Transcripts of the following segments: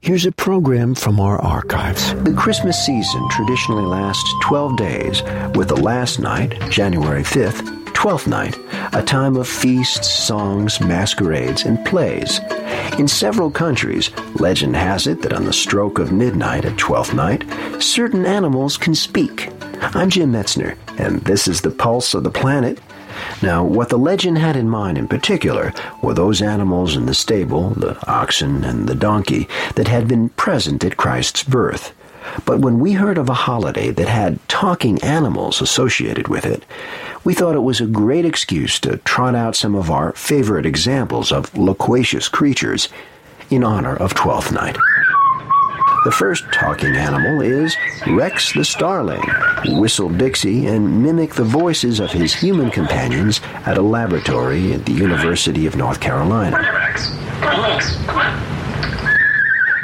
Here's a program from our archives. The Christmas season traditionally lasts 12 days, with the last night, January 5th, Twelfth Night, a time of feasts, songs, masquerades, and plays. In several countries, legend has it that on the stroke of midnight at Twelfth Night, certain animals can speak. I'm Jim Metzner, and this is the pulse of the planet now, what the legend had in mind in particular were those animals in the stable, the oxen and the donkey, that had been present at Christ's birth. But when we heard of a holiday that had talking animals associated with it, we thought it was a great excuse to trot out some of our favorite examples of loquacious creatures in honor of Twelfth Night. The first talking animal is Rex the Starling, whistle Dixie and mimic the voices of his human companions at a laboratory at the University of North Carolina.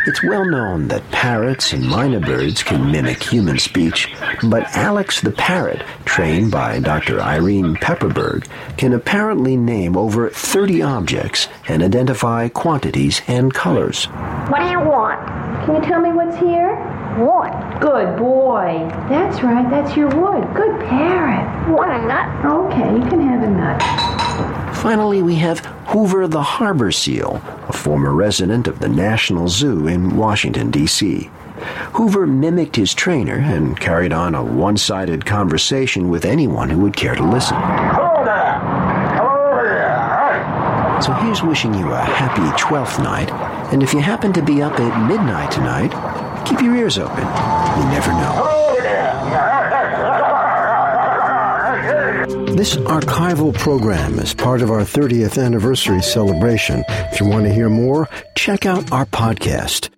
It's well known that parrots and mynah birds can mimic human speech, but Alex the parrot, trained by Dr. Irene Pepperberg, can apparently name over 30 objects and identify quantities and colors. What do you want? Can you tell me what's here? Wood. Good boy. That's right, that's your wood. Good parrot. Want a nut? Okay, you can have a nut. Finally, we have Hoover the harbor seal, a former resident of the National Zoo in Washington, D.C. Hoover mimicked his trainer and carried on a one sided conversation with anyone who would care to listen. Hello there. So here's wishing you a happy 12th night, and if you happen to be up at midnight tonight, keep your ears open. You never know. This archival program is part of our 30th anniversary celebration. If you want to hear more, check out our podcast.